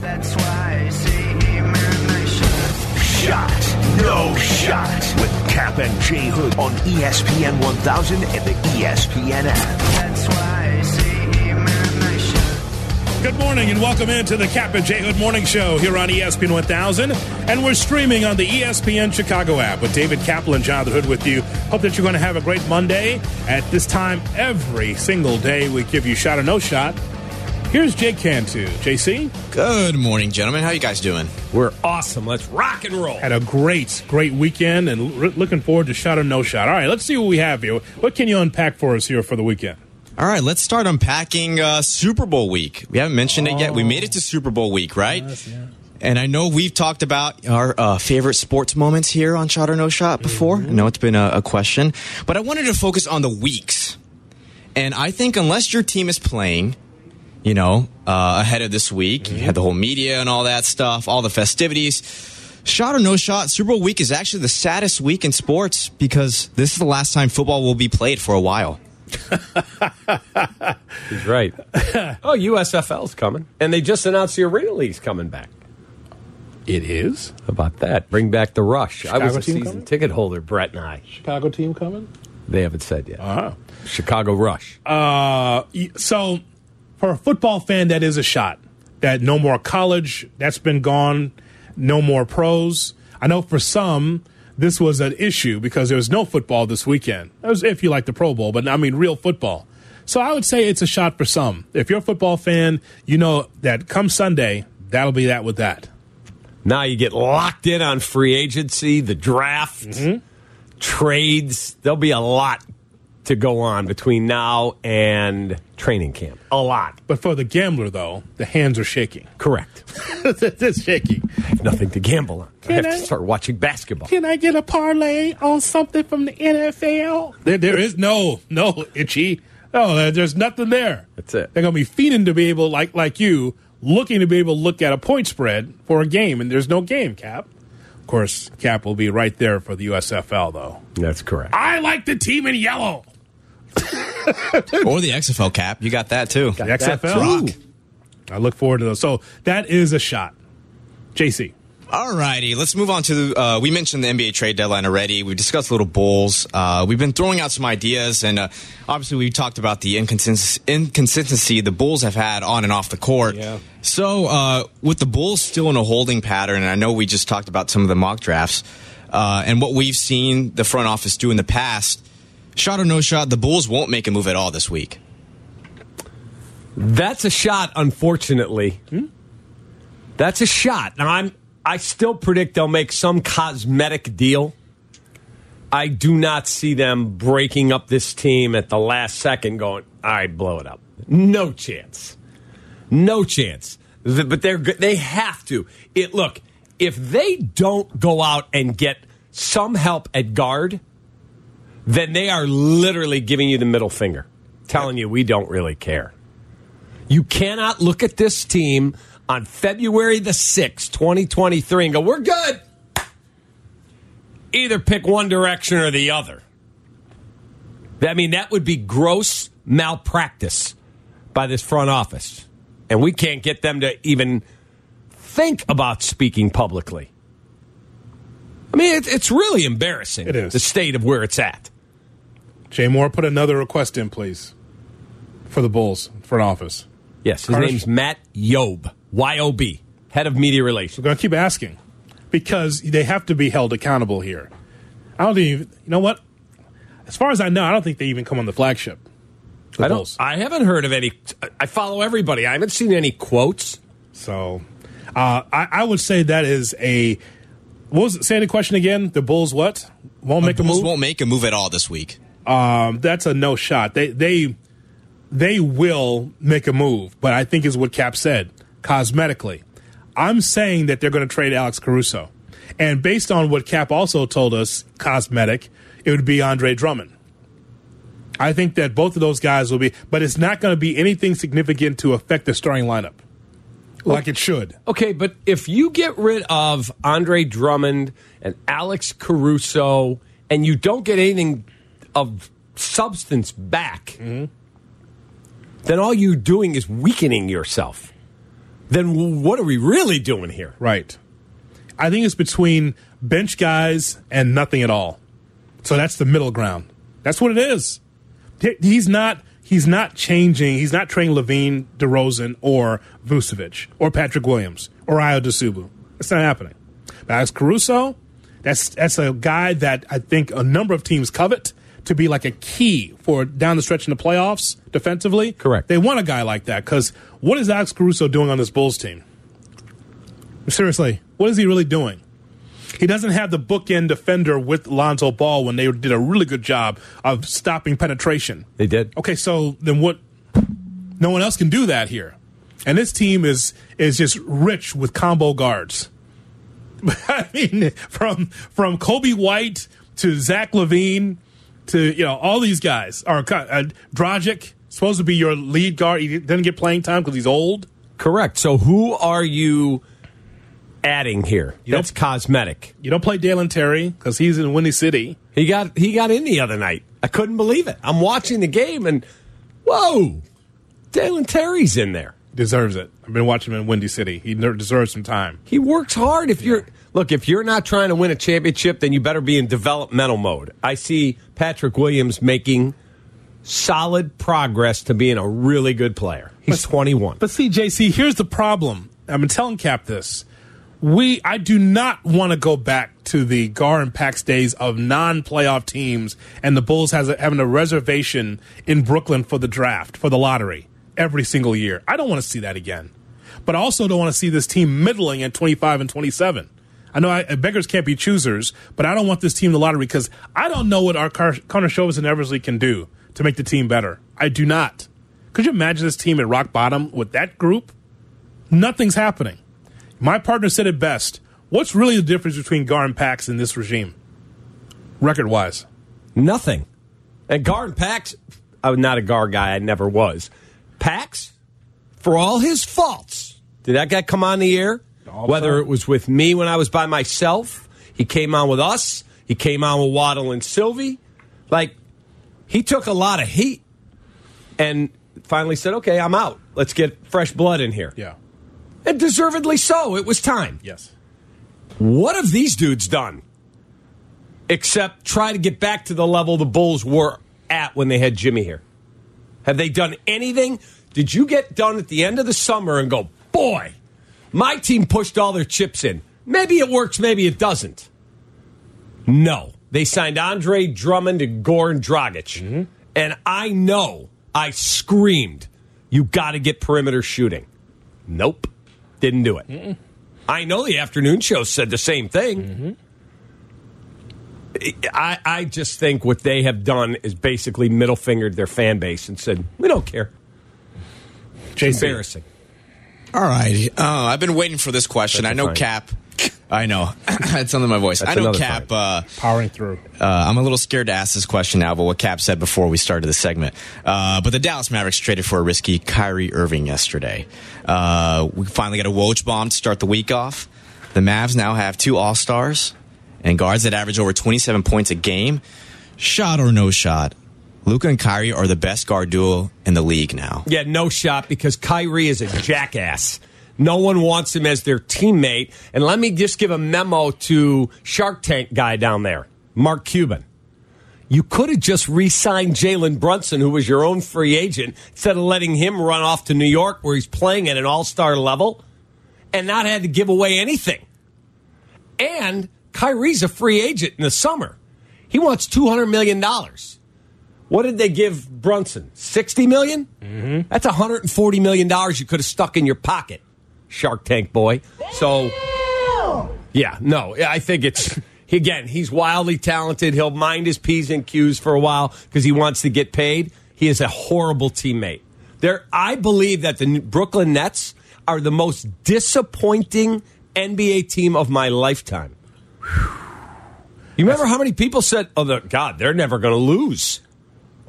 That's why I see him in my shot. Shot, no shot. With Cap and J Hood on ESPN 1000 and the ESPN app. That's why I see him in my shot. Good morning and welcome into the Cap and J Hood Morning Show here on ESPN 1000. And we're streaming on the ESPN Chicago app with David Kaplan and Jonathan Hood with you. Hope that you're going to have a great Monday. At this time, every single day, we give you shot or no shot. Here's Jake Cantu. JC Good morning, gentlemen. How you guys doing? We're awesome. Let's rock and roll. had a great, great weekend and r- looking forward to shot or no shot. All right, let's see what we have here. What can you unpack for us here for the weekend? All right, let's start unpacking uh, Super Bowl week. We haven't mentioned it yet. We made it to Super Bowl week, right? And I know we've talked about our uh, favorite sports moments here on Shot or No Shot before. I know it's been a, a question, but I wanted to focus on the weeks. And I think unless your team is playing, you know, uh, ahead of this week, you had the whole media and all that stuff, all the festivities. Shot or no shot, Super Bowl week is actually the saddest week in sports because this is the last time football will be played for a while. He's right. oh, USFL's coming. And they just announced the Arena League's coming back. It is How about that? Bring back the rush. I was a season coming? ticket holder, Brett and I. Chicago team coming. They haven't said yet. Uh-huh. Chicago Rush. Uh, so for a football fan, that is a shot. That no more college, that's been gone. No more pros. I know for some, this was an issue because there was no football this weekend. That was if you like the Pro Bowl, but I mean real football. So I would say it's a shot for some. If you're a football fan, you know that come Sunday, that'll be that with that. Now you get locked in on free agency, the draft, Mm-hmm. trades. There'll be a lot to go on between now and training camp. A lot. But for the gambler, though, the hands are shaking. Correct. it's shaking. Nothing to gamble on. I have I- to start watching basketball. Can I get a parlay on something from the NFL? There, there is no, no itchy. No, there's nothing there. That's it. They're gonna be feeding to be able, like like you, looking to be able to look at a point spread for a game, and there's no game. Cap, of course, Cap will be right there for the USFL though. That's correct. I like the team in yellow. or the XFL cap. You got that too. The XFL. too. I look forward to those. So that is a shot. JC. All righty, let's move on to. Uh, we mentioned the NBA trade deadline already. We've discussed little bulls. Uh, we've been throwing out some ideas, and uh, obviously we talked about the inconsist- inconsistency the Bulls have had on and off the court. Yeah. So uh, with the Bulls still in a holding pattern, and I know we just talked about some of the mock drafts uh, and what we've seen the front office do in the past. Shot or no shot, the Bulls won't make a move at all this week. That's a shot, unfortunately. Hmm? That's a shot. Now I'm I still predict they'll make some cosmetic deal. I do not see them breaking up this team at the last second going, all right, blow it up. No chance. No chance. But they're good. they have to. It look, if they don't go out and get some help at guard, then they are literally giving you the middle finger, telling you we don't really care. You cannot look at this team on February the 6th, 2023, and go, we're good. Either pick one direction or the other. I mean, that would be gross malpractice by this front office. And we can't get them to even think about speaking publicly. I mean, it's really embarrassing. It is. The state of where it's at. Jay Moore, put another request in, please, for the Bulls front office. Yes, his Carter- name's Matt Yob, Y O B, head of media relations. We're going to keep asking because they have to be held accountable here. I don't even, you know what? As far as I know, I don't think they even come on the flagship. The I don't. Bulls. I haven't heard of any. I follow everybody. I haven't seen any quotes. So uh, I, I would say that is a. What was it? Say the question again. The Bulls what? Won't make the a move. won't make a move at all this week. Um, that's a no shot. They they they will make a move, but I think is what Cap said cosmetically. I'm saying that they're going to trade Alex Caruso, and based on what Cap also told us, cosmetic, it would be Andre Drummond. I think that both of those guys will be, but it's not going to be anything significant to affect the starting lineup, like it should. Okay, but if you get rid of Andre Drummond and Alex Caruso, and you don't get anything of substance back, then all you're doing is weakening yourself. then what are we really doing here? Right. I think it's between bench guys and nothing at all. So that's the middle ground. That's what it is. He's not. He's not changing. He's not training LaVine, DeRozan, or Vucevic, or Patrick Williams, or Ayo Dosunmu. It's not happening. But Alex Caruso, that's that's a guy that I think a number of teams covet to be like a key for down the stretch in the playoffs defensively. Correct. They want a guy like that because what is Alex Caruso doing on this Bulls team? Seriously, what is he really doing? He doesn't have the bookend defender with Lonzo Ball when they did a really good job of stopping penetration. They did. Okay, so then what? No one else can do that here, and this team is is just rich with combo guards. I mean, from from Coby White to Zach LaVine to you know all these guys are uh, Dragic supposed to be your lead guard. He doesn't get playing time because he's old. Correct. So who are you adding here? You That's cosmetic. You don't play Dalen Terry because he's in Windy City. He got he got in the other night. I couldn't believe it. I'm watching the game and whoa, Dalen Terry's in there. Deserves it. I've been watching him in Windy City. He deserves some time. He works hard. If you're look, if you're not trying to win a championship, then you better be in developmental mode. I see Patrick Williams making solid progress to being a really good player. He's 21. But see, JC, here's the problem. I've been telling Cap this. We, I do not want to go back to the Gar and Pax days of non-playoff teams, and the Bulls has a, having a reservation in Brooklyn for the draft for the lottery every single year. I don't want to see that again. But I also don't want to see this team middling at 25 and 27. I know I, beggars can't be choosers, but I don't want this team the lottery because I don't know what our Car- Karnisovas and Eversley can do to make the team better. I do not. Could you imagine this team at rock bottom with that group? Nothing's happening. My partner said it best. What's really the difference between Gar and Pax in this regime, record wise? Nothing. And Gar and Pax, I'm not a Gar guy. I never was. Pax, for all his faults, did that guy come on the air? All Whether it was with me when I was by myself, he came on with us, he came on with Waddle and Silvy. Like, he took a lot of heat and finally said, okay, I'm out. Let's get fresh blood in here. Yeah. And deservedly so. It was time. Yes. What have these dudes done? Except try to get back to the level the Bulls were at when they had Jimmy here. Have they done anything? Did you get done at the end of the summer and go, boy, my team pushed all their chips in? Maybe it works, maybe it doesn't. No. They signed Andre Drummond and Goran Dragic. Mm-hmm. And I know I screamed, you got to get perimeter shooting. Nope. Didn't do it. I know the afternoon show said the same thing. Mm-hmm. I, I just think what they have done is basically middle fingered their fan base and said, we don't care. JC. Embarrassing. All right. Uh, I've been waiting for this question. That's I know fine. Cap. I know. it's under my voice. That's I know another Cap. Uh, Powering through. uh, I'm a little scared to ask this question now, but what Cap said before we started the segment. Uh, but the Dallas Mavericks traded for a risky Kyrie Irving yesterday. Uh, we finally got a Woj bomb to start the week off. The Mavs now have two All Stars and guards that average over 27 points a game. Shot or no shot, Luka and Kyrie are the best guard duo in the league now. Yeah, no shot because Kyrie is a jackass. No one wants him as their teammate. And let me just give a memo to Shark Tank guy down there, Mark Cuban. You could have just re signed Jalen Brunson, who was your own free agent, instead of letting him run off to New York where he's playing at an all star level and not had to give away anything. And Kyrie's a free agent in the summer. He wants $200 million. What did they give Brunson? Sixty million? Mm-hmm. That's one hundred and forty million dollars you could have stuck in your pocket, Shark Tank boy. So, yeah, no, I think it's again. He's wildly talented. He'll mind his p's and q's for a while because he wants to get paid. He is a horrible teammate. There, I believe that the Brooklyn Nets are the most disappointing NBA team of my lifetime. You remember how many people said, "Oh, the, God, they're never going to lose."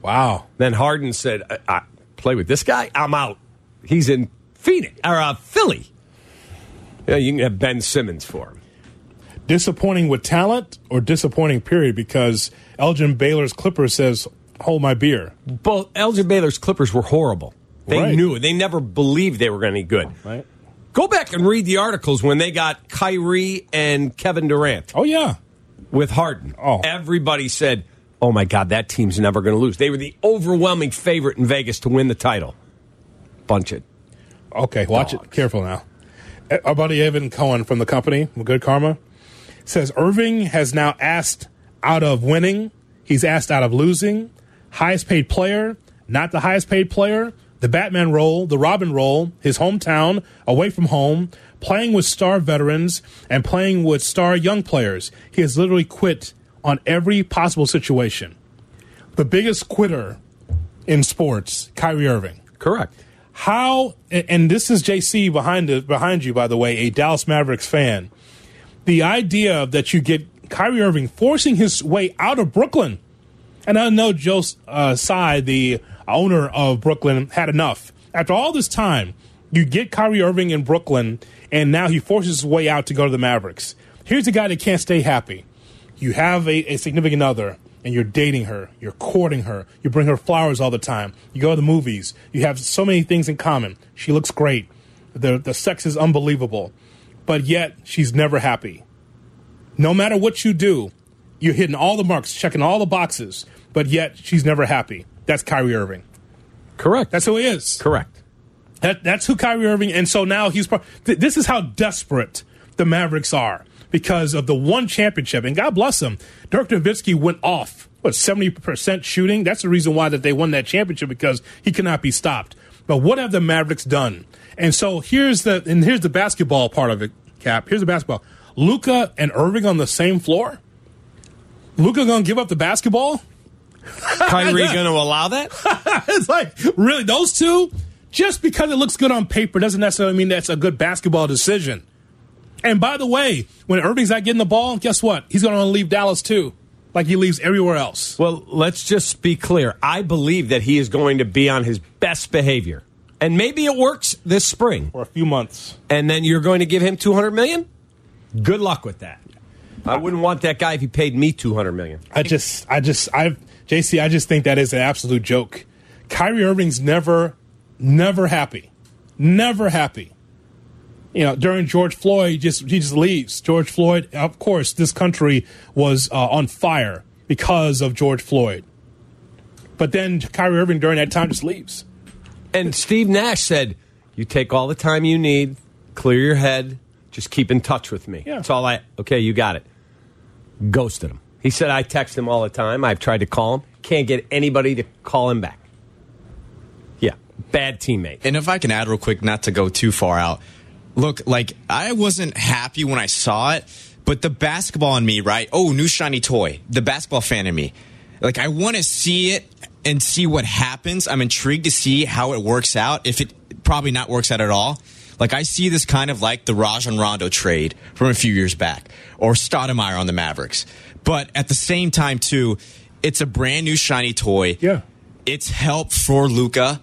Wow. Then Harden said, I, I "Play with this guy, I'm out. He's in Phoenix or uh, Philly. Yeah, you can have Ben Simmons for him. Disappointing with talent or disappointing period because Elgin Baylor's Clipper says, hold my beer. Both Elgin Baylor's Clippers were horrible. They Right. knew it. They never believed they were going to be good. Right? Go back and read the articles when they got Kyrie and Kevin Durant Oh yeah. with Harden. Oh. Everybody said, oh my God, that team's never going to lose. They were the overwhelming favorite in Vegas to win the title. Bunch it. Okay, watch it. Careful now. Uh, Our buddy Evan Cohen from the company, Good Karma, says Irving has now asked out of winning. He's asked out of losing. Highest paid player, not the highest paid player. The Batman role, the Robin role, his hometown, away from home, playing with star veterans and playing with star young players. He has literally quit on every possible situation. The biggest quitter in sports, Kyrie Irving. Correct. how and- this is JC behind it behind you by the way a Dallas Mavericks fan. The idea that you get Kyrie Irving forcing his way out of Brooklyn. And I know Joe uh, Tsai the owner of Brooklyn had enough. After all this time you get Kyrie Irving in Brooklyn and now he forces his way out to go to the Mavericks. Here's a guy that can't stay happy you have a, a significant other and you're dating her, you're courting her, you bring her flowers all the time, you go to the movies, you have so many things in common. She looks great, the, the sex is unbelievable, but yet she's never happy. No matter what you do, you're hitting all the marks, checking all the boxes, but yet she's never happy. That's Kyrie Irving. Correct. That's who he is. correct. That, that's who Kyrie Irving, and so now he's. part- Th- this is how desperate the Mavericks are because of the one championship. And God bless them, Dirk Nowitzki went off. What seventy percent shooting? That's the reason why that they won that championship because he cannot be stopped. But what have the Mavericks done? And so here's the and here's the basketball part of it. Cap. Here's the basketball. Luka and Irving on the same floor. Luka gonna give up the basketball? Kyrie to allow that? it's like really those two just because it looks good on paper doesn't necessarily mean that's a good basketball decision and by the way when irving's not getting the ball guess what he's going to leave dallas too like he leaves everywhere else Well, let's just be clear. I believe that he is going to be on his best behavior. And maybe it works this spring. for a few months And then you're going to give him 200 million? Good luck with that. I wouldn't want that guy if he paid me 200 million. i just i just i jc i just think that is an absolute joke kyrie irving's never never happy never happy you know, during George Floyd, he just he just leaves. George Floyd, of course, this country was uh, on fire because of George Floyd. But then Kyrie Irving during that time just leaves. And Steve Nash said, "You take all the time you need, clear your head, just keep in touch with me." Yeah. That's all I. Okay, you got it. Ghosted him. He said, "I text him all the time. I've tried to call him, can't get anybody to call him back." Yeah, bad teammate. And if I can add real quick, not to go too far out. Look, like I wasn't happy when I saw it, but the basketball in me, right? Oh, new shiny toy. The basketball fan in me. Like I want to see it and see what happens. I'm intrigued to see how it works out. If it probably not works out at all. Like I see this kind of like the Rajon Rondo trade from a few years back, or Stoudemire on the Mavericks. But at the same time, too, it's a brand new shiny toy. Yeah. It's help for Luka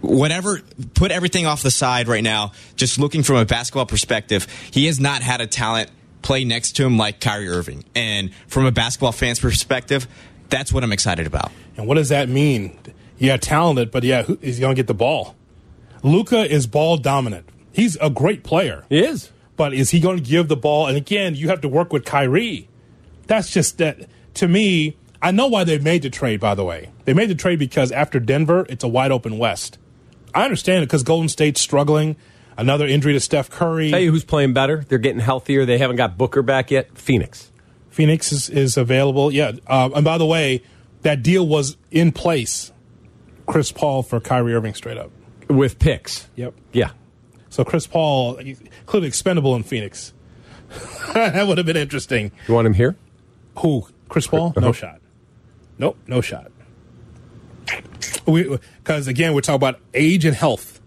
whatever put everything off the side right now just looking from a basketball perspective he has not had a talent play next to him like Kyrie Irving and from a basketball fan's perspective that's what I'm excited about And what does that mean? Yeah, talented, but yeah, who is going to get the ball? Luka is ball dominant. He's a great player. He is. But is he going to give the ball? And again, you have to work with Kyrie. That's just that. To me, I know why they made the trade. By the way, they made the trade because after Denver, it's a wide open West. I understand it because Golden State's struggling. Another injury to Steph Curry. Tell you who's playing better. They're getting healthier. They haven't got Booker back yet. Phoenix. Phoenix is, is available. Yeah. Uh, and by the way, that deal was in place. Chris Paul for Kyrie Irving straight up. with picks. Yep. Yeah. So Chris Paul, clearly expendable in Phoenix. that would have been interesting. You want him here? Who? Chris Paul? No shot. Nope, no shot. Because again, we're talking about age and health.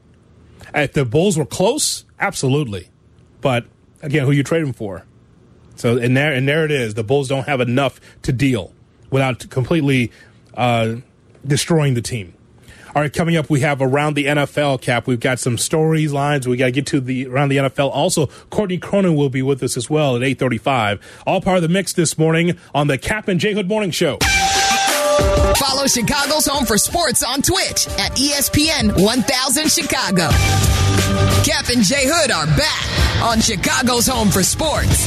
If the Bulls were close, absolutely. But again, who you trade him for? So and there and there it is. The Bulls don't have enough to deal without completely uh, destroying the team. All right, coming up, we have around the NFL cap. We've got some stories, lines. We got to get to the around the NFL. Also, Courtney Cronin will be with us as well at eight thirty-five. All part of the mix this morning on the Cap and J Hood Morning Show. Follow Chicago's Home for Sports on Twitch at ESPN 1000 Chicago. Cap and J Hood are back on Chicago's Home for Sports.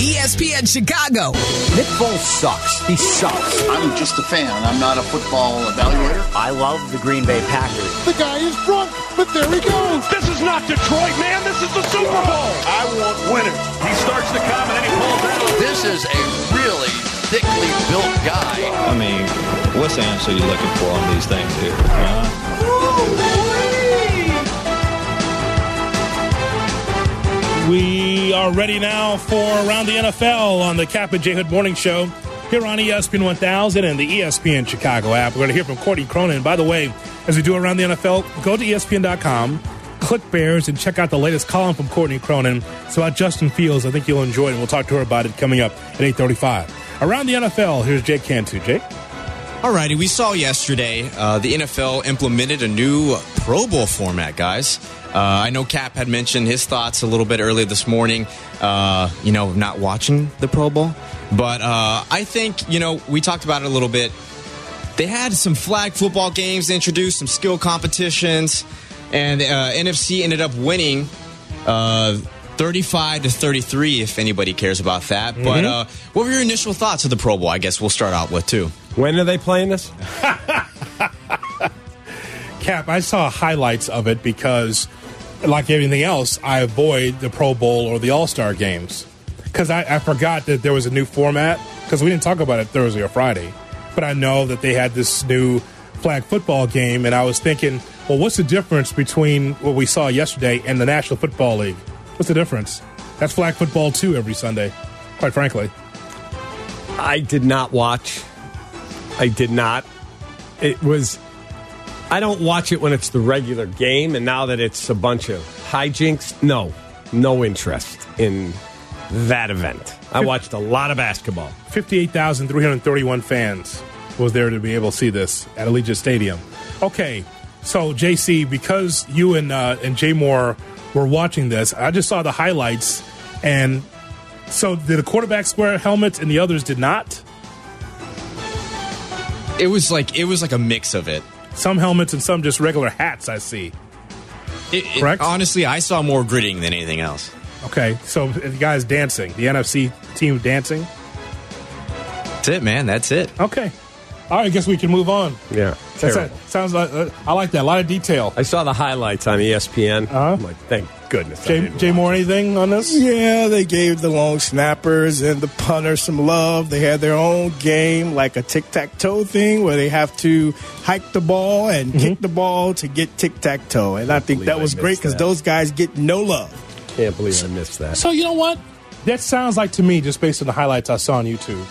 ESPN Chicago. Nick Foles sucks. He sucks. I'm just a fan. I'm not a football evaluator. I love the Green Bay Packers. The guy is drunk, but there he goes. This is not Detroit, man. This is the Super Bowl. I want winners. He starts to come and then he pulls out. This is a really thickly built guy. I mean, what's the answer you looking for on these things here? Huh? We are ready now for Around the NFL on the Cap and J Hood Morning Show here on ESPN 1000 and the ESPN Chicago app. We're going to hear from Courtney Cronin. By the way, as we do Around the NFL, go to ESPN.com, click Bears, and check out the latest column from Courtney Cronin. It's about Justin Fields. I think you'll enjoy it, and we'll talk to her about it coming up at 835. Around the NFL, here's Jake Cantu. Jake? Alrighty, we saw yesterday uh, the NFL implemented a new Pro Bowl format, guys. Uh, I know Cap had mentioned his thoughts a little bit earlier this morning, uh, you know, not watching the Pro Bowl. But uh, I think, you know, we talked about it a little bit. They had some flag football games introduced, some skill competitions, and uh, NFC ended up winning uh, 35 to 33, if anybody cares about that. But uh, what were your initial thoughts of the Pro Bowl? I guess we'll start out with, too. When are they playing this? Cap, I saw highlights of it because, like everything else, I avoid the Pro Bowl or the All Star games because I, I forgot that there was a new format because we didn't talk about it Thursday or Friday. But I know that they had this new flag football game, and I was thinking, well, what's the difference between what we saw yesterday and the National Football League? What's the difference? That's flag football too every Sunday, quite frankly. I did not watch. I did not. It was. I don't watch it when it's the regular game, and now that it's a bunch of hijinks, no, no interest in that event. I watched a lot of basketball. 58,331 fans was there to be able to see this at Allegiant Stadium. Okay, so JC, because you and uh, and Jay Moore were watching this, I just saw the highlights, and so did the quarterbacks wear helmets and the others did not? It was like it was like a mix of it. Some helmets and some just regular hats. I see. It- it- Correct? honestly, I saw more gritting than anything else. Okay, so the guys dancing, the NFC team dancing. That's it, man. That's it. Okay, right. I guess we can move on. Yeah, terrible. it. Sounds like uh, I like that. A lot of detail. I saw the highlights on ESPN. Uh-huh. I'm like, thank goodness. I Jay, didn't Jay Moore, anything on this? Yeah, they gave the long snappers and the punters some love. They had their own game, like a tic tac toe thing, where they have to hike the ball and kick the ball to get tic tac toe. And I think that I was great because those guys get no love. Can't believe I missed that. So you know what? That sounds like to me, just based on the highlights I saw on YouTube,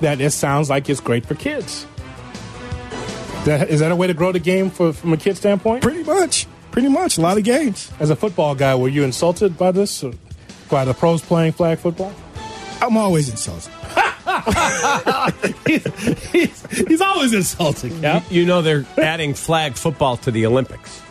that it sounds like it's great for kids. That, is that a way to grow the game for, from a kid standpoint? Pretty much. Pretty much. A lot of games. As a football guy, were you insulted by this? Or by the pros playing flag football? I'm always insulted. he's, he's always insulting, yeah? You know they're adding flag football to the Olympics.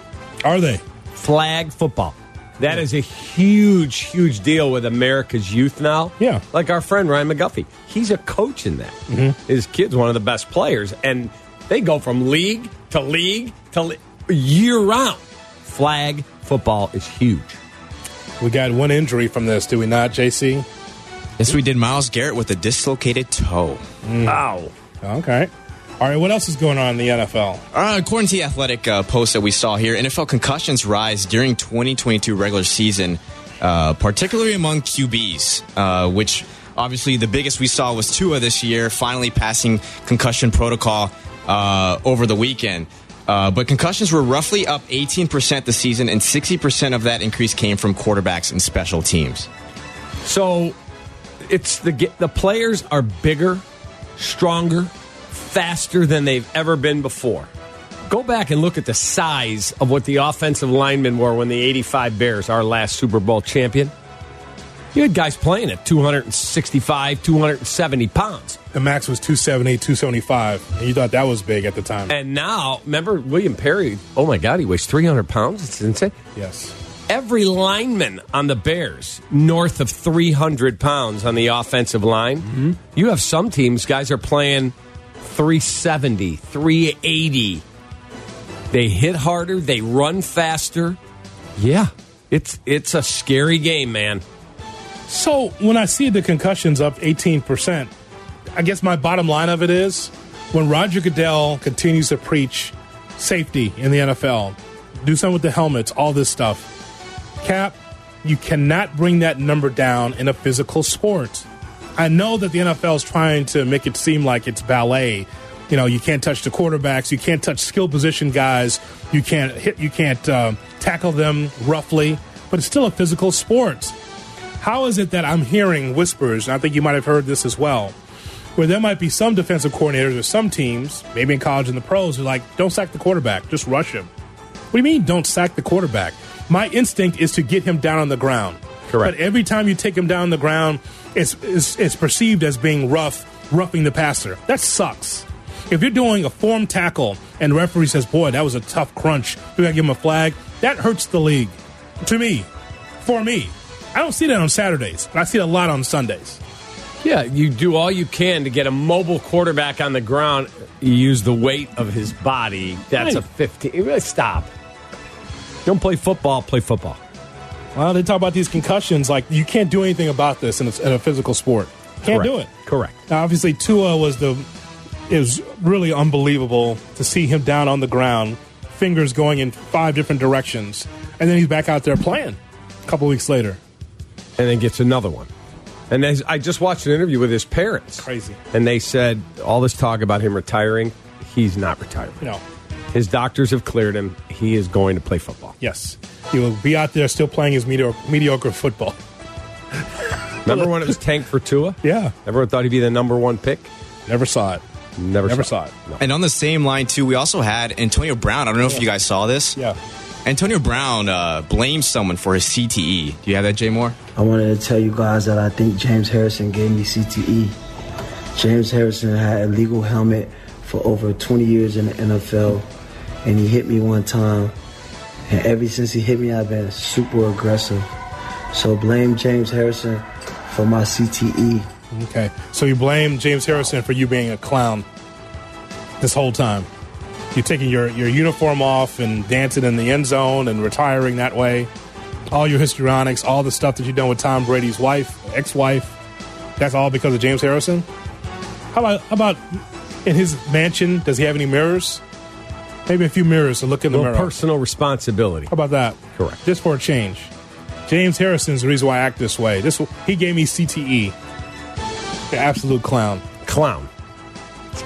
Are they? Flag football. That is a huge, huge deal with America's youth now. Yeah. Like our friend Ryan McGuffey. He's a coach in that. Mm-hmm. His kid's one of the best players. And they go from league to league to le- year round. Flag football is huge. We got one injury from this, do we not, JC? Yes, we did Myles Garrett with a dislocated toe. Wow. Okay. All right, what else is going on in the NFL? Uh, according to the athletic uh, post that we saw here, NFL concussions rise during 2022 regular season, uh, particularly among QBs, uh, which obviously the biggest we saw was Tua this year, finally passing concussion protocol uh, over the weekend. Uh, but concussions were roughly up 18% this season, and 60% of that increase came from quarterbacks and special teams. So it's the the players are bigger, stronger, faster than they've ever been before. Go back and look at the size of what the offensive linemen were when the 85 Bears, our last Super Bowl champion. You had guys playing at 265, 270 pounds. The max was 270, 275, and you thought that was big at the time. And now, remember William Perry? Oh my God, he weighs 300 pounds. It's insane. yes. Every lineman on the Bears north of 300 pounds on the offensive line. Mm-hmm. You have some teams, guys are playing 370, 380. They hit harder, they run faster. Yeah, it's it's a scary game, man. So when I see the concussions up 18%, I guess my bottom line of it is when Roger Goodell continues to preach safety in the NFL, do something with the helmets, all this stuff. Cap, you cannot bring that number down in a physical sport. I know that the NFL is trying to make it seem like it's ballet. You know, you can't touch the quarterbacks, you can't touch skill position guys, you can't hit, you can't uh, tackle them roughly, but it's still a physical sport. How is it that I'm hearing whispers, and I think you might have heard this as well, where there might be some defensive coordinators or some teams, maybe in college and the pros, who are like, don't sack the quarterback, just rush him. What do you mean, don't sack the quarterback? My instinct is to get him down on the ground. Correct. But every time you take him down the ground, it's, it's, it's perceived as being rough, roughing the passer. That sucks. If you're doing a form tackle and the referee says, boy, that was a tough crunch, we got to give him a flag, that hurts the league. To me. For me. I don't see that on Saturdays, but I see it a lot on Sundays. Yeah, you do all you can to get a mobile quarterback on the ground. You use the weight of his body. That's a Right. 15. Stop. Don't play football, play football. Well, they talk about these concussions. Like you can't do anything about this in a, in a physical sport. Can't do it. Correct. Now, obviously, Tua was the is really unbelievable to see him down on the ground, fingers going in five different directions, and then he's back out there playing. A couple weeks later, And then gets another one. And as, I just watched an interview with his parents. Crazy. And they said all this talk about him retiring, he's not retiring. No. His doctors have cleared him. He is going to play football. yes, he will be out there still playing his mediocre, mediocre football. Remember when it was tank for Tua? Yeah, Everyone thought he'd be the number one pick. never saw it. Never, Never saw, saw it. No. And on the same line, too, we also had Antonio Brown. I don't know if you guys saw this. Yeah. Antonio Brown uh, blames someone for his CTE. Do you have that, Jay Moore? I wanted to tell you guys that I think James Harrison gave me CTE. James Harrison had a legal helmet for over 20 years in the NFL, and he hit me one time. And ever since he hit me, I've been super aggressive. So blame James Harrison for my. CTE. Okay, so you blame James Harrison for you being a clown this whole time. You're taking your, your uniform off and dancing in the end zone and retiring that way. All your histrionics, all the stuff that you've done with Tom Brady's wife, ex-wife. That's all because of James Harrison. How about how about in his mansion? Does he have any mirrors? Maybe a few mirrors to look in the mirror. personal responsibility. How about that? Correct. Just for a change. James Harrison's the reason why I act this way. This he gave me CTE. The absolute clown. Clown.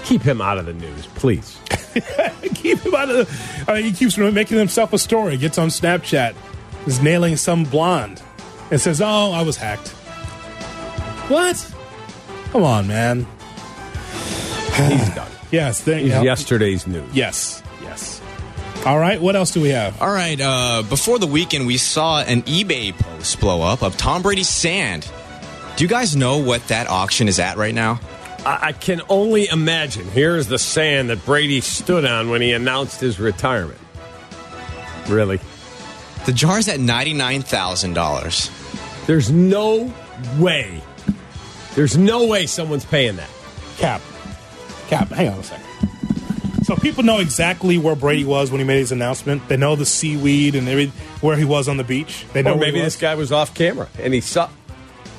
Keep him out of the news, please. Keep him out of. The, I mean, he keeps making himself a story. Gets on Snapchat, is nailing some blonde, and says, "Oh, I was hacked." What? Come on, man. He's done. Yes. Thank, He's yeah. yesterday's news. Yes. Yes. All right. What else do we have? All right. Uh, before the weekend, we saw an eBay post blow up of Tom Brady's sand. Do you guys know what that auction is at right now? I, I can only imagine. Here's the sand that Brady stood on when he announced his retirement. Really? The jar's at $99,000. There's no way. There's no way someone's paying that. Cap. Cap. Hang on a second. So people know exactly where Brady was when he made his announcement. They know the seaweed and every where he was on the beach. They know Or maybe this guy was off camera and he saw.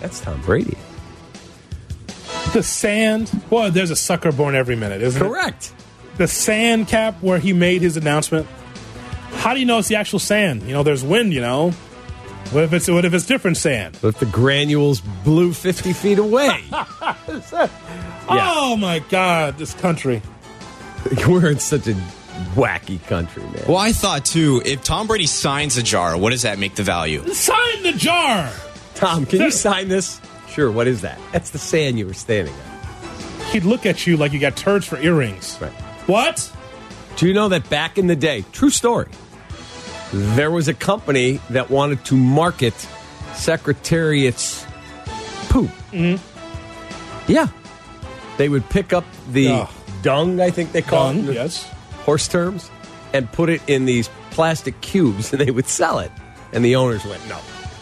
That's Tom Brady. the sand. Well, there's a sucker born every minute, isn't it? Correct. the sand cap where he made his announcement. How do you know it's the actual sand? You know, there's wind. You know, what if it's what if it's different sand? What if the granules blew 50 feet away, Oh my God, this country. we're in such a wacky country, man. Well, I thought too, if Tom Brady signs a jar, what does that make the value? Sign the jar. Tom, can you sign this? Sure. What is that? That's the sand you were standing on. He'd look at you like you got turds for earrings. Right. What? Do you know that back in the day, true story, there was a company that wanted to market Secretariat's poop. Mm-hmm. Yeah. They would pick up the Ugh. Dung, I think they call Dung, it, yes. horse terms, and put it in these plastic cubes and they would sell it. And the owners went, no,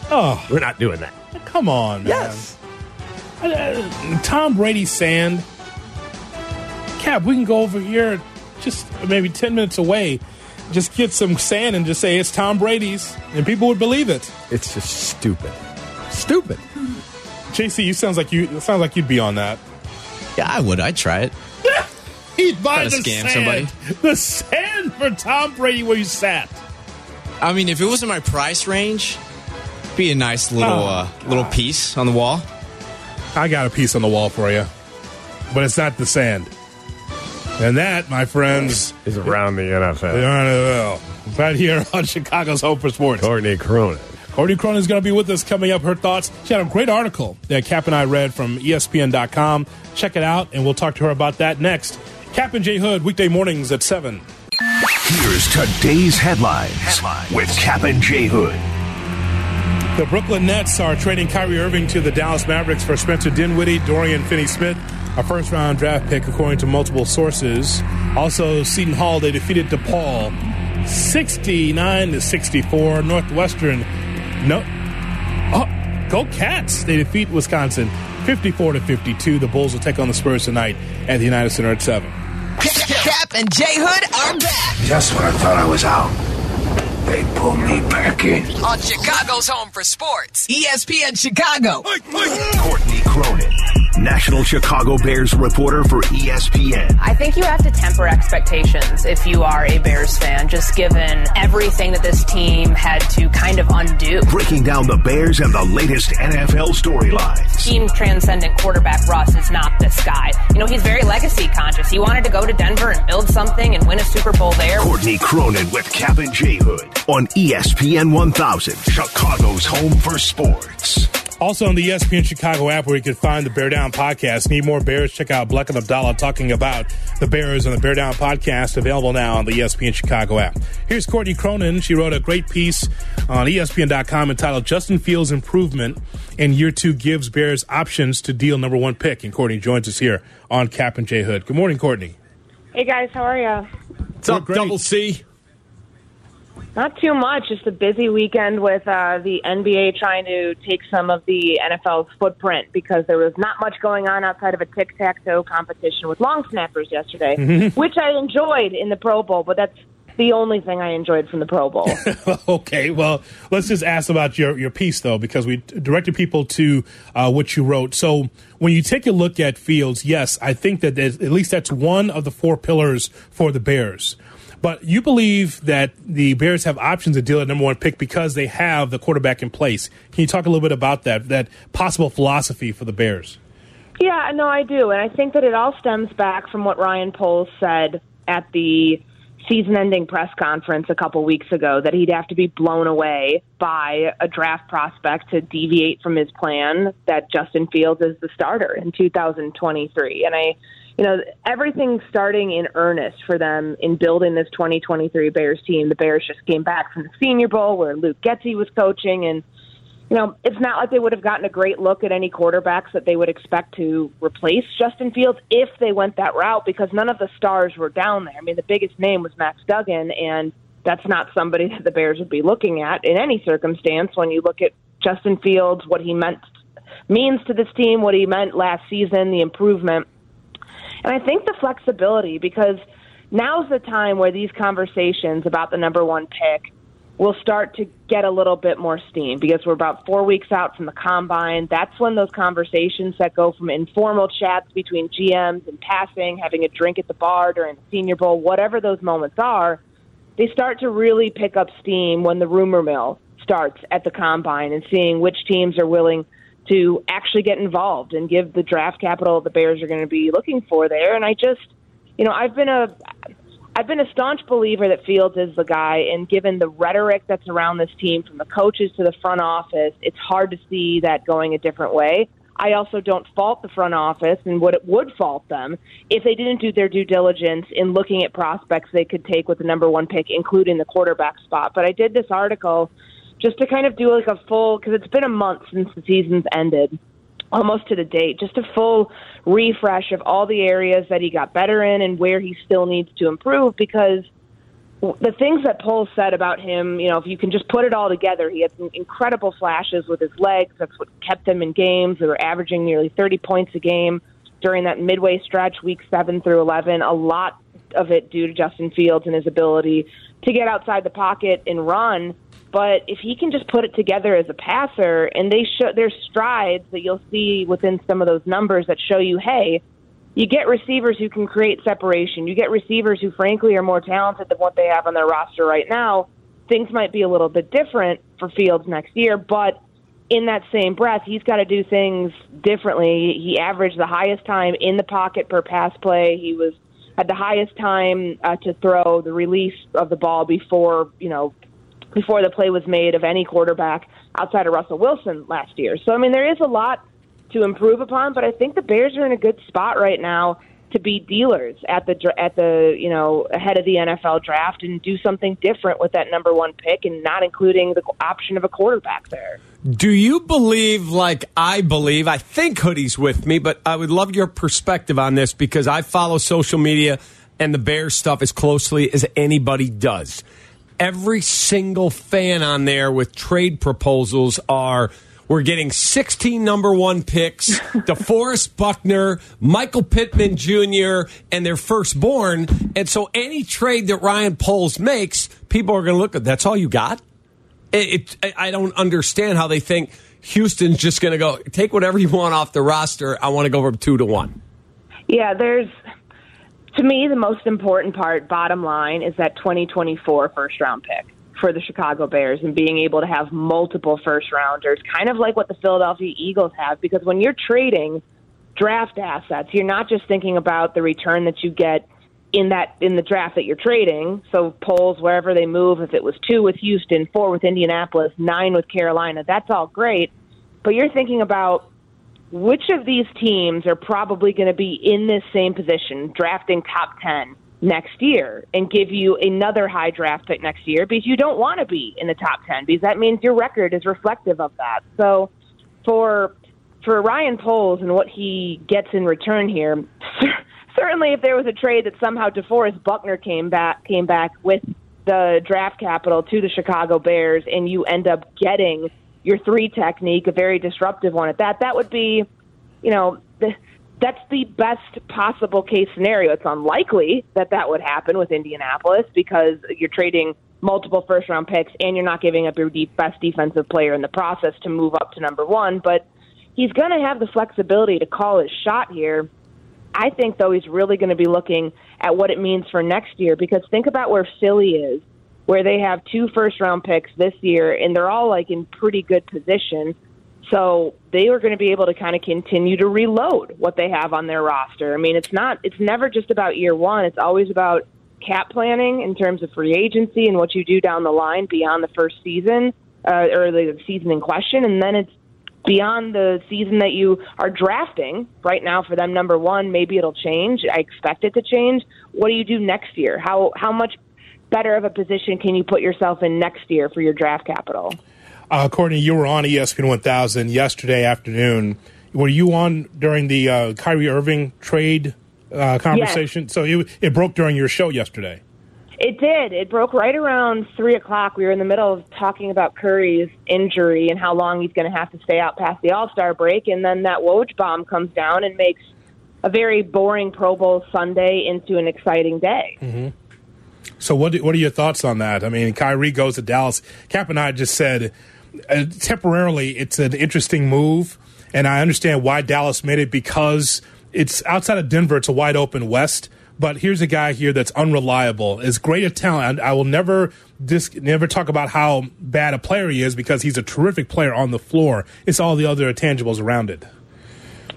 Oh, we're not doing that. come on, man. Yes. Uh, Tom Brady sand. Cap, we can go over here, just maybe ten minutes away, just get some sand and just say it's Tom Brady's, and people would believe it. It's just stupid. Stupid. JC, you sounds like you sounds like you'd be on that. Yeah, I would. I'd try it. He'd buy the scam sand, somebody. the sand for Tom Brady where you sat. I mean, if it was in my price range, be a nice little Oh, uh, little piece on the wall. I got a piece on the wall for you, but it's not the sand. And that, my friends, Is around the the NFL. NFL. Right here on Chicago's Home for Sports. Courtney Cronin. Courtney Cronin is going to be with us coming up. Her thoughts. She had a great article that Cap and I read from ESPN.com. Check it out, and we'll talk to her about that next. Cap and J Hood, weekday mornings at 7. Here's today's headlines, with Cap and J Hood. The Brooklyn Nets are trading Kyrie Irving to the Dallas Mavericks for Spencer Dinwiddie, Dorian Finney Smith, a first round draft pick, according to multiple sources. Also, Seton Hall, they defeated DePaul 69 to 64. Northwestern, no. Oh, go Cats. They defeat Wisconsin 54 to 52. The Bulls will take on the Spurs tonight at the United Center at 7. Cap and J Hood are back Just when I thought I was out, they pulled me back in. on Chicago's Home for Sports, ESPN Chicago. Courtney Cronin, National Chicago Bears reporter for ESPN. I think you have to temper expectations if you are a Bears fan, just given everything that this team had to kind of undo. Breaking down the Bears and the latest NFL storylines. Team transcendent quarterback Russ is not this guy. You know, he's very legacy conscious. He wanted to go to Denver and build something and win a Super Bowl there. Courtney Cronin with Cap and J Hood on ESPN 1000, Chicago's home for sports. Also on the ESPN Chicago app where you can find the Bear Down podcast. Need more Bears? Check out Black and Abdallah talking about the Bears on the Bear Down podcast, available now on the ESPN Chicago app. Here's Courtney Cronin. She wrote a great piece on ESPN.com entitled Justin Fields Improvement in Year Two Gives Bears Options to Deal Number One Pick. And Courtney joins us here on Cap and J Hood. Good morning, Courtney. Hey guys, how are you? What's up, Double C? Not too much. Just a busy weekend with uh, the NBA trying to take some of the NFL's footprint because there was not much going on outside of a tic tac toe competition with long snappers yesterday, which I enjoyed in the Pro Bowl, but that's the only thing I enjoyed from the Pro Bowl. okay, well, let's just ask about your, your piece, though, because we directed people to uh, what you wrote. So, when you take a look at Fields, yes, I think that at least that's one of the four pillars for the Bears. But you believe that the Bears have options to deal at number one pick because they have the quarterback in place. Can you talk a little bit about that, that possible philosophy for the Bears? Yeah, no, I do. And I think that it all stems back from what Ryan Poles said at the season ending press conference a couple weeks ago that he'd have to be blown away by a draft prospect to deviate from his plan that Justin Fields is the starter in 2023. And I, you know, everything starting in earnest for them in building this 2023 Bears team. The Bears just came back from the Senior Bowl where Luke Getsy was coaching and you know, it's not like they would have gotten a great look at any quarterbacks that they would expect to replace Justin Fields if they went that route because none of the stars were down there. I mean, the biggest name was Max Duggan, and that's not somebody that the Bears would be looking at in any circumstance when you look at Justin Fields, what he meant means to this team, what he meant last season, the improvement. And I think the flexibility because now's the time where these conversations about the number one pick will start to get a little bit more steam because we're about four weeks out from the combine. That's when those conversations that go from informal chats between GMs and passing, having a drink at the bar during the Senior Bowl, whatever those moments are, they start to really pick up steam when the rumor mill starts at the combine and seeing which teams are willing to actually get involved and give the draft capital the Bears are going to be looking for there. And I just, you know, I've been a I've been a staunch believer that Fields is the guy, and given the rhetoric that's around this team, from the coaches to the front office, it's hard to see that going a different way. I also don't fault the front office and what it would fault them if they didn't do their due diligence in looking at prospects they could take with the number one pick, including the quarterback spot. But I did this article just to kind of do like a full because it's been a month since the season's ended almost to the date, just a full refresh of all the areas that he got better in and where he still needs to improve because the things that Poles said about him, you know, if you can just put it all together, he had some incredible flashes with his legs. That's what kept them in games. They were averaging nearly 30 points a game. during that midway stretch, week seven through 11, a lot of it due to Justin Fields and his ability to get outside the pocket and run. But if he can just put it together as a passer, and they show there's strides that you'll see within some of those numbers that show you, hey, you get receivers who can create separation. You get receivers who, frankly, are more talented than what they have on their roster right now. Things might be a little bit different for Fields next year, but in that same breath, he's got to do things differently. He averaged the highest time in the pocket per pass play. He was had the highest time uh, to throw the release of the ball before you know before the play was made of any quarterback outside of Russell Wilson last year. So I mean, there is a lot to improve upon, but I think the Bears are in a good spot right now to be dealers at the at the you know ahead of the NFL draft and do something different with that number one pick and not including the option of a quarterback there. Do you believe, like I believe, I think Hoodie's with me, but I would love your perspective on this because I follow social media and the Bears stuff as closely as anybody does. Every single fan on there with trade proposals are we're getting 16 number one picks, DeForest Buckner, Michael Pittman Jr., and their firstborn. And so any trade that Ryan Poles makes, people are going to look at that's all you got? It, it, I don't understand how they think Houston's just going to go take whatever you want off the roster. I want to go from two to one. Yeah, there's to me the most important part, bottom line, is that 2024 first round pick for the Chicago Bears and being able to have multiple first rounders, kind of like what the Philadelphia Eagles have. Because when you're trading draft assets, you're not just thinking about the return that you get in that in the draft that you're trading. So Poles wherever they move, if it was two with Houston, four with Indianapolis, nine with Carolina, that's all great. But you're thinking about which of these teams are probably going to be in this same position, drafting top ten next year, and give you another high draft pick next year because you don't want to be in the top ten because that means your record is reflective of that. So for for Ryan Poles and what he gets in return here, certainly if there was a trade that somehow DeForest Buckner came back came back with the draft capital to the Chicago Bears and you end up getting your three technique, a very disruptive one at that, that would be, you know, the, that's the best possible case scenario. It's unlikely that that would happen with Indianapolis because you're trading multiple first round picks and you're not giving up your deep, best defensive player in the process to move up to number one. But he's going to have the flexibility to call his shot here. I think, though, he's really going to be looking at what it means for next year because think about where Philly is, where they have two first round picks this year, and they're all like in pretty good position. So they are going to be able to kind of continue to reload what they have on their roster. I mean, it's not, it's never just about year one. It's always about cap planning in terms of free agency and what you do down the line beyond the first season uh, or the season in question. And then it's beyond the season that you are drafting right now for them number one maybe it'll change i expect it to change what do you do next year how how much better of a position can you put yourself in next year for your draft capital uh, Courtney, you were on ESPN 1000 yesterday afternoon. Were you on during the uh, Kyrie Irving trade uh, conversation? So it, it broke during your show yesterday. It did. It broke right around three o'clock. We were in the middle of talking about Curry's injury and how long he's going to have to stay out past the All Star break, and then that Woj bomb comes down and makes a very boring Pro Bowl Sunday into an exciting day. Mm-hmm. So what what are your thoughts on that? I mean, Kyrie goes to Dallas. Cap and I just said uh, temporarily it's an interesting move, and I understand why Dallas made it because it's outside of Denver. It's a wide open West. But here's a guy here that's unreliable. Is great at talent. I will never dis- never talk about how bad a player he is because he's a terrific player on the floor. It's all the other intangibles around it.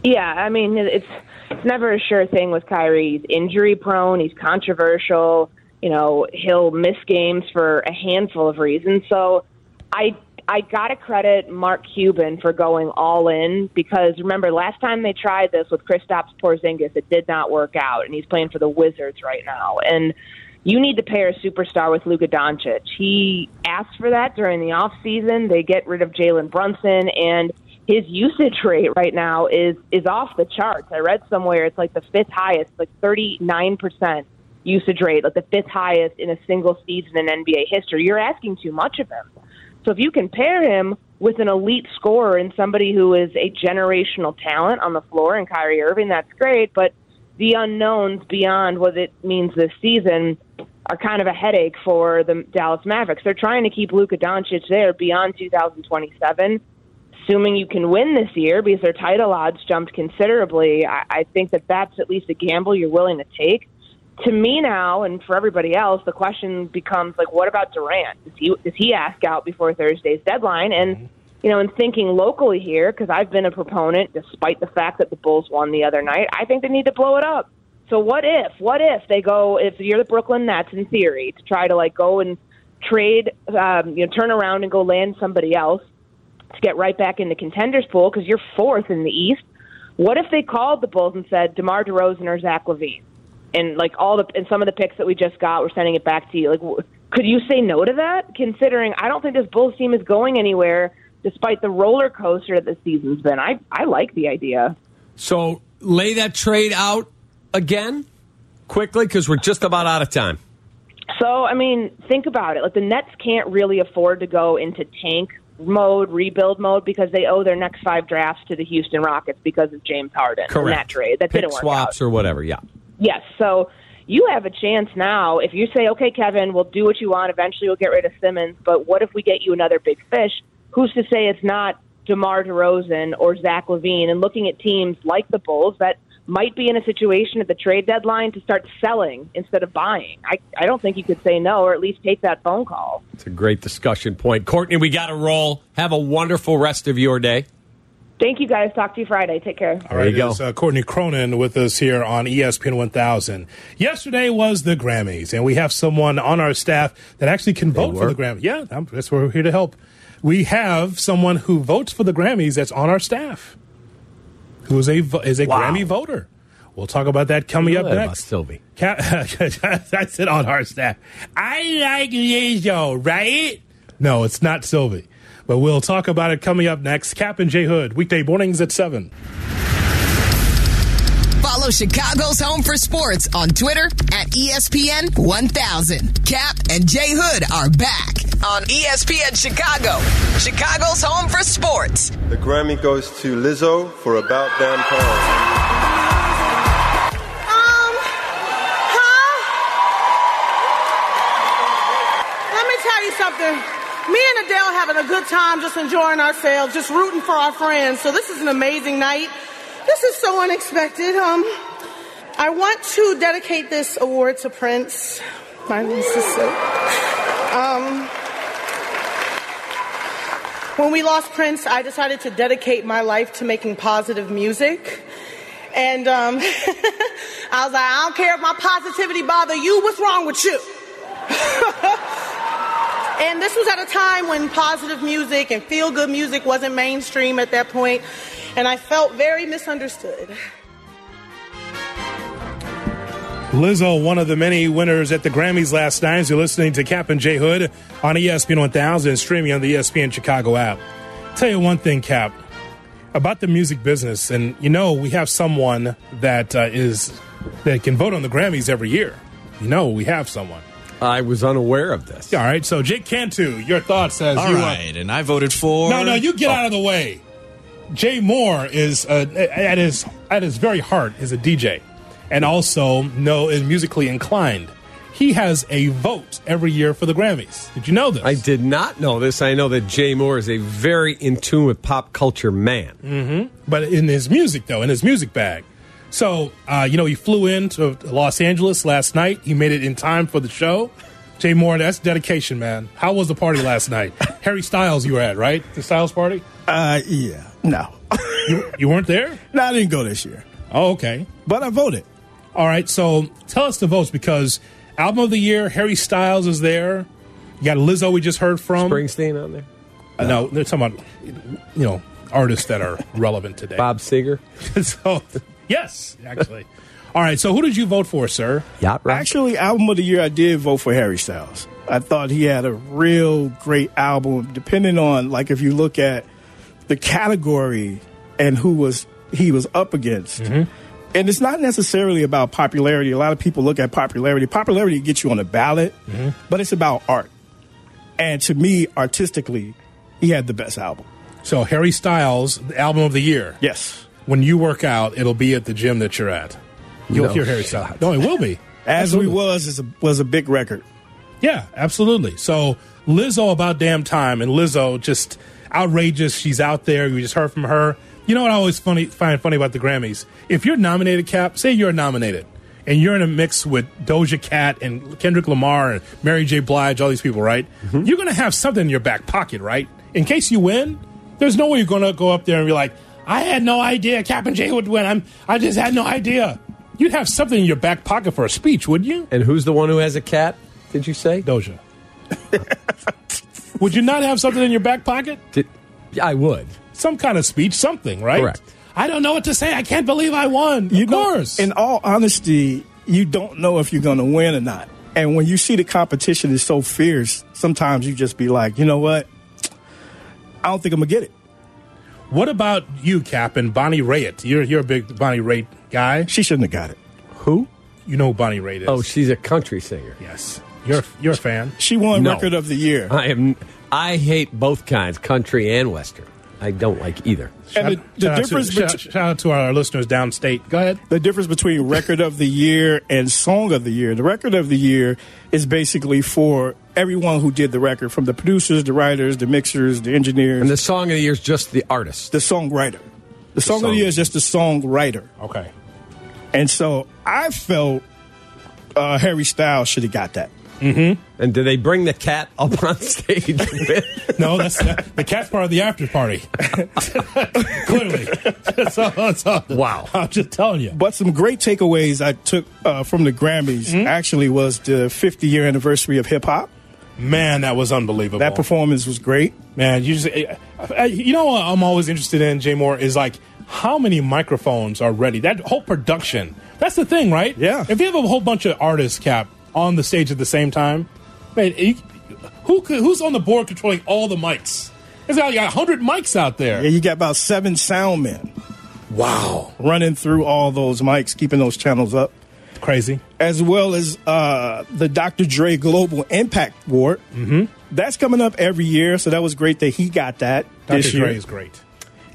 Yeah, I mean it's it's never a sure thing with Kyrie. He's injury prone. He's controversial. You know, he'll miss games for a handful of reasons. So, I I got to credit Mark Cuban for going all in because remember last time they tried this with Kristaps Porzingis, it did not work out, and he's playing for the Wizards right now. And you need to pair a superstar with Luka Doncic. He asked for that during the off season. They get rid of Jalen Brunson, and his usage rate right now is is off the charts. I read somewhere it's like the fifth highest, like thirty nine percent usage rate, like the fifth highest in a single season in NBA history. You're asking too much of him. So if you can pair him with an elite scorer and somebody who is a generational talent on the floor and Kyrie Irving, that's great, but the unknowns beyond what it means this season are kind of a headache for the Dallas Mavericks. They're trying to keep Luka Doncic there beyond 2027 assuming you can win this year because their title odds jumped considerably, I, I think that that's at least a gamble you're willing to take. To me now, and for everybody else, the question becomes like, what about Durant? Does he does he ask out before Thursday's deadline? And you know, in thinking locally here, because I've been a proponent, despite the fact that the Bulls won the other night, I think they need to blow it up. So what if? What if they go? If you're the Brooklyn Nets, in theory, to try to like go and trade, um, you know, turn around and go land somebody else to get right back in the contenders pool because you're fourth in the East. What if they called the Bulls and said DeMar DeRozan or Zach LaVine, and like all the and some of the picks that we just got, we're sending it back to you. Like, w- could you say no to that? Considering I don't think this Bulls team is going anywhere, despite the roller coaster that the season's been. I I like the idea. So lay that trade out again quickly because we're just about out of time. So, I mean, think about it. Like the Nets can't really afford to go into tank mode, rebuild mode, because they owe their next five drafts to the Houston Rockets because of James Harden and that trade. That Pick didn't work out. swaps or whatever. Yeah. Yes. So you have a chance now. If you say, okay, Kevin, we'll do what you want. Eventually, we'll get rid of Simmons. But what if we get you another big fish? Who's to say it's not DeMar DeRozan or Zach LaVine? And looking at teams like the Bulls that might be in a situation at the trade deadline to start selling instead of buying. I, I don't think you could say no or at least take that phone call. It's a great discussion point. Courtney, we got to roll. Have a wonderful rest of your day. Thank you guys. Talk to you Friday. Take care. All right, it's, uh, Courtney Cronin with us here on ESPN 1000. Yesterday was the Grammys, and we have someone on our staff that actually can vote for the Grammys. Yeah, that's why we're here to help. We have someone who votes for the Grammys that's on our staff, who is a is a Wow. Grammy voter. We'll talk about that coming You up know that about next. Silvy. Ca- I said on our staff. I like Lizzo, right? No, it's not Silvy. But we'll talk about it coming up next. Cap and J Hood, weekday mornings at 7. Follow Chicago's Home for Sports on Twitter at ESPN 1000. Cap and Jay Hood are back on ESPN Chicago, Chicago's Home for Sports. The Grammy goes to Lizzo for About Damn Time. Um, huh? Let me tell you something. Me and Adele having a good time, just enjoying ourselves, just rooting for our friends. So this is an amazing night. This is so unexpected. Um, I want to dedicate this award to Prince, my sister. Um, when we lost Prince, I decided to dedicate my life to making positive music. And um, I was like, I don't care if my positivity bother you. What's wrong with you? and this was at a time when positive music and feel good music wasn't mainstream at that point, and I felt very misunderstood. Lizzo, one of the many winners at the Grammys last night. You're listening to Cap and J Hood on ESPN 1000 and streaming on the ESPN Chicago app. Tell you one thing, Cap, about the music business, and you know we have someone that uh, is that can vote on the Grammys every year. You know we have someone. I was unaware of this. All right, so Jake Cantu, your thoughts as All you right, and I voted for. No, no, you get out of the way. Jay Moore is uh, at his at his very heart is a DJ, and also no is musically inclined. He has a vote every year for the Grammys. Did you know this? I did not know this. I know that Jay Moore is a very in tune with pop culture man. hmm But in his music, though, in his music bag. So, uh, you know, he flew into Los Angeles last night. He made it in time for the show. Jay Moore, that's dedication, man. How was the party last night? Harry Styles, you were at, right? The Styles party? Uh, yeah. No. you, you weren't there? No, I didn't go this year. Oh, okay. But I voted. All right, so tell us the votes because album of the year, Harry Styles is there. You got Lizzo, we just heard from. Springsteen on there? Uh, no, they're talking about you know artists that are relevant today. Bob Seger. so yes, actually. All right, so who did you vote for, sir? Yacht Actually, album of the year, I did vote for Harry Styles. I thought he had a real great album. Depending on like if you look at the category and who was he was up against. Mm-hmm. And it's not necessarily about popularity. A lot of people look at popularity. Popularity gets you on the ballot, mm-hmm. but it's about art. And to me, artistically, he had the best album. So Harry Styles, album of the year. Yes. When you work out, it'll be at the gym that you're at. You'll No hear Harry. Styles. No, it will be. As Absolutely. we was is a, was a big record. Yeah, absolutely. So Lizzo about damn time, and Lizzo just outrageous. She's out there. We just heard from her. You know what I always funny find funny about the Grammys? If you're nominated, Cap, say you're nominated, and you're in a mix with Doja Cat and Kendrick Lamar and Mary J. Blige, all these people, right? Mm-hmm. You're gonna have something in your back pocket, right? In case you win, there's no way you're gonna go up there and be like, "I had no idea Cap and Jay would win. I'm, I just had no idea." You'd have something in your back pocket for a speech, wouldn't you? And who's the one who has a cat? Did you say Doja? Would you not have something in your back pocket? Did, I would. Some kind of speech, something, right? Correct. I don't know what to say. I can't believe I won. You of know, course. in all honesty, you don't know if you're going to win or not. And when you see the competition is so fierce, sometimes you just be like, you know what? I don't think I'm gonna get it. What about you, Cap, and Bonnie Raitt? You're you're a big Bonnie Raitt guy. She shouldn't have got it. Who? You know who Bonnie Raitt is. Oh, she's a country singer. yes. You're you're a fan. She won No. record of the year. I am. I hate both kinds, country and western. I don't like either. And the, the Shout out difference to, shout, between shout out to our listeners downstate. Go ahead. the difference between record of the year and song of the year. The record of the year is basically for everyone who did the record, from the producers, the writers, the mixers, the engineers, And the song of the year is just the artist. the songwriter. The song of the year is just the songwriter. Okay. And so I felt uh, Harry Styles should have got that. And do they bring the cat up on stage? No, that's the cat's part of the after party. Clearly. That's all, that's all. Wow. I'm just telling you. But some great takeaways I took uh, from the Grammys Hmm? actually was the 50 year anniversary of hip hop. Man, that was unbelievable. That performance was great. Man, you just you know what I'm always interested in, Jay Moore, is like how many microphones are ready. That whole production. That's the thing, right? Yeah. If you have a whole bunch of artists, Cap, on the stage at the same time, man, you, who could, who's on the board controlling all the mics? There's like a hundred mics out there. Yeah, you got about seven sound men Wow, running through all those mics, keeping those channels up, crazy. as well as uh, the Dr. Dre Global Impact Award. Mm-hmm. That's coming up every year, so that was great that he got that Dr. this year. Dre is great.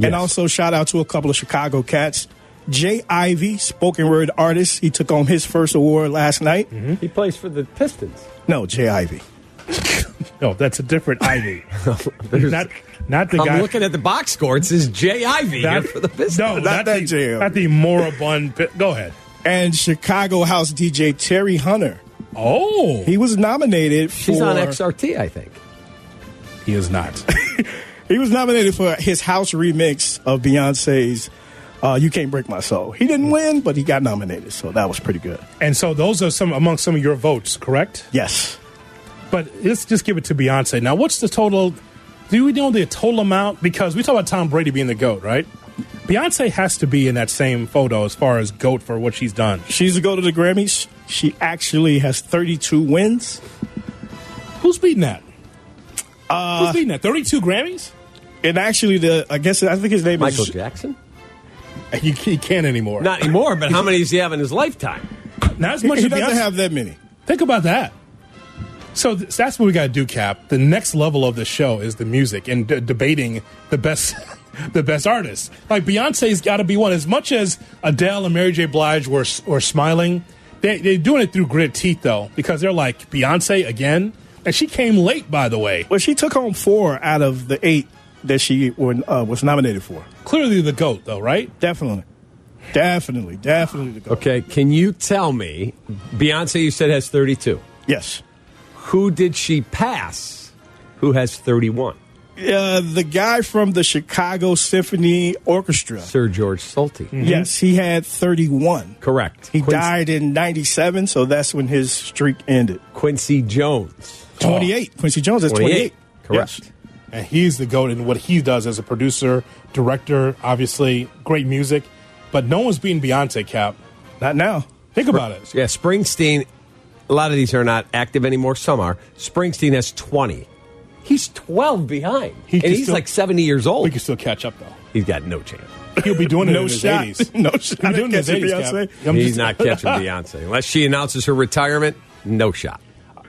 And also shout out to a couple of Chicago cats. Jay Ivy, spoken word artist, he took home his first award last night. he plays for the Pistons. No, Jay Ivy. No, that's a different Ivy. Not not the I'm guy. looking at the box score. It says Jay Ivy not, for the Pistons. no, Not not, that the, J. not the moribund. pi- Go ahead. And Chicago house DJ Terry Hunter. Oh, He was nominated for She's on XRT, I think. he is not. He was nominated for his house remix of Beyonce's uh, "You Can't Break My Soul." He didn't win, but he got nominated, so that was pretty good. And so those are some among some of your votes, correct? Yes, But let's just give it to Beyonce. Now, what's the total? Do we know the total amount? Because we talk about Tom Brady being the GOAT, right? Beyonce has to be in that same photo as far as GOAT for what she's done. she's to GOAT to the Grammys. She actually has 32 wins. Who's beating that? Uh, Who's beating that? 32 Grammys? and actually, the I guess I think his name Michael is Michael Jackson? You, he can't anymore. Not anymore, but how many does he have in his lifetime? Not as He, much he as doesn't Beyonce. have that many. Think about that. So th- that's what we got to do, Cap. The next level of the show is the music and d- debating the best, the best artists. Like Beyonce's got to be one. As much as Adele and Mary J. Blige were were smiling, they they're doing it through gritted teeth though, because they're like Beyonce again, and she came late, by the way. Well, she took home four out of the eight that she were, uh, was nominated for. Clearly the goat, though, right? Definitely, definitely, definitely the goat. Okay, can you tell me, Beyonce, you said has 32. Yes. Who did she pass who has 31? Uh, the guy from the Chicago Symphony Orchestra. Sir George Solti. Yes, he had 31. Correct. He Quincy, died in 97, so that's when his streak ended. Quincy Jones. 28. Quincy Jones is 28. 28. Correct. Yes. And he's the goat in what he does as a producer, director. Obviously, great music, but no one's beating Beyonce. Cap. Not now. Think about it. Yeah, Springsteen, a lot of these are not active anymore. Some are. Springsteen has 20. He's 12 behind. He and he's still- like 70 years old. We can still catch up though. He's got no chance. He'll be doing it No in his shot. 80s. No shot He'll be doing it in his 80s, catching Beyonce. He's just- not catching Beyonce. Unless she announces her retirement, no shot.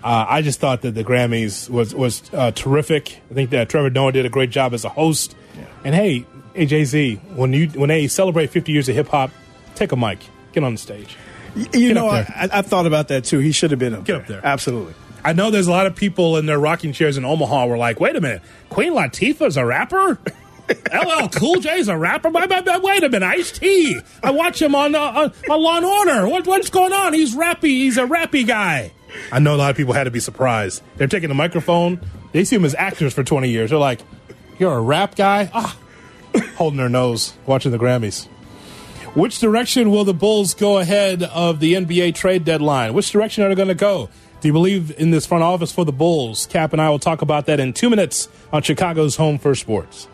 Uh, I just thought that the Grammys was was uh, terrific. I think that Trevor Noah did a great job as a host. And hey, hey Jay Z, when you when they celebrate 50 years of hip hop, take a mic, get on the stage. You Get know, I, I thought about that too. He should have been up Get there. up there. Absolutely. I know there's a lot of people in their rocking chairs in Omaha were like, wait a minute, Queen Latifah's a rapper? LL Cool J's a rapper? Wait, a minute, Ice T. I watch him on, uh, on, on Law and Order. What, what's going on? He's rappy. He's a rappy guy. I know a lot of people had to be surprised. They're taking the microphone. They see him as actors for 20 years. They're like, you're a rap guy? Ah, holding their nose, watching the Grammys. Which direction will the Bulls go ahead of the NBA trade deadline? Which direction are they going to go? Do you believe in this front office for the Bulls? Cap and I will talk about that in two minutes on Chicago's Home for Sports.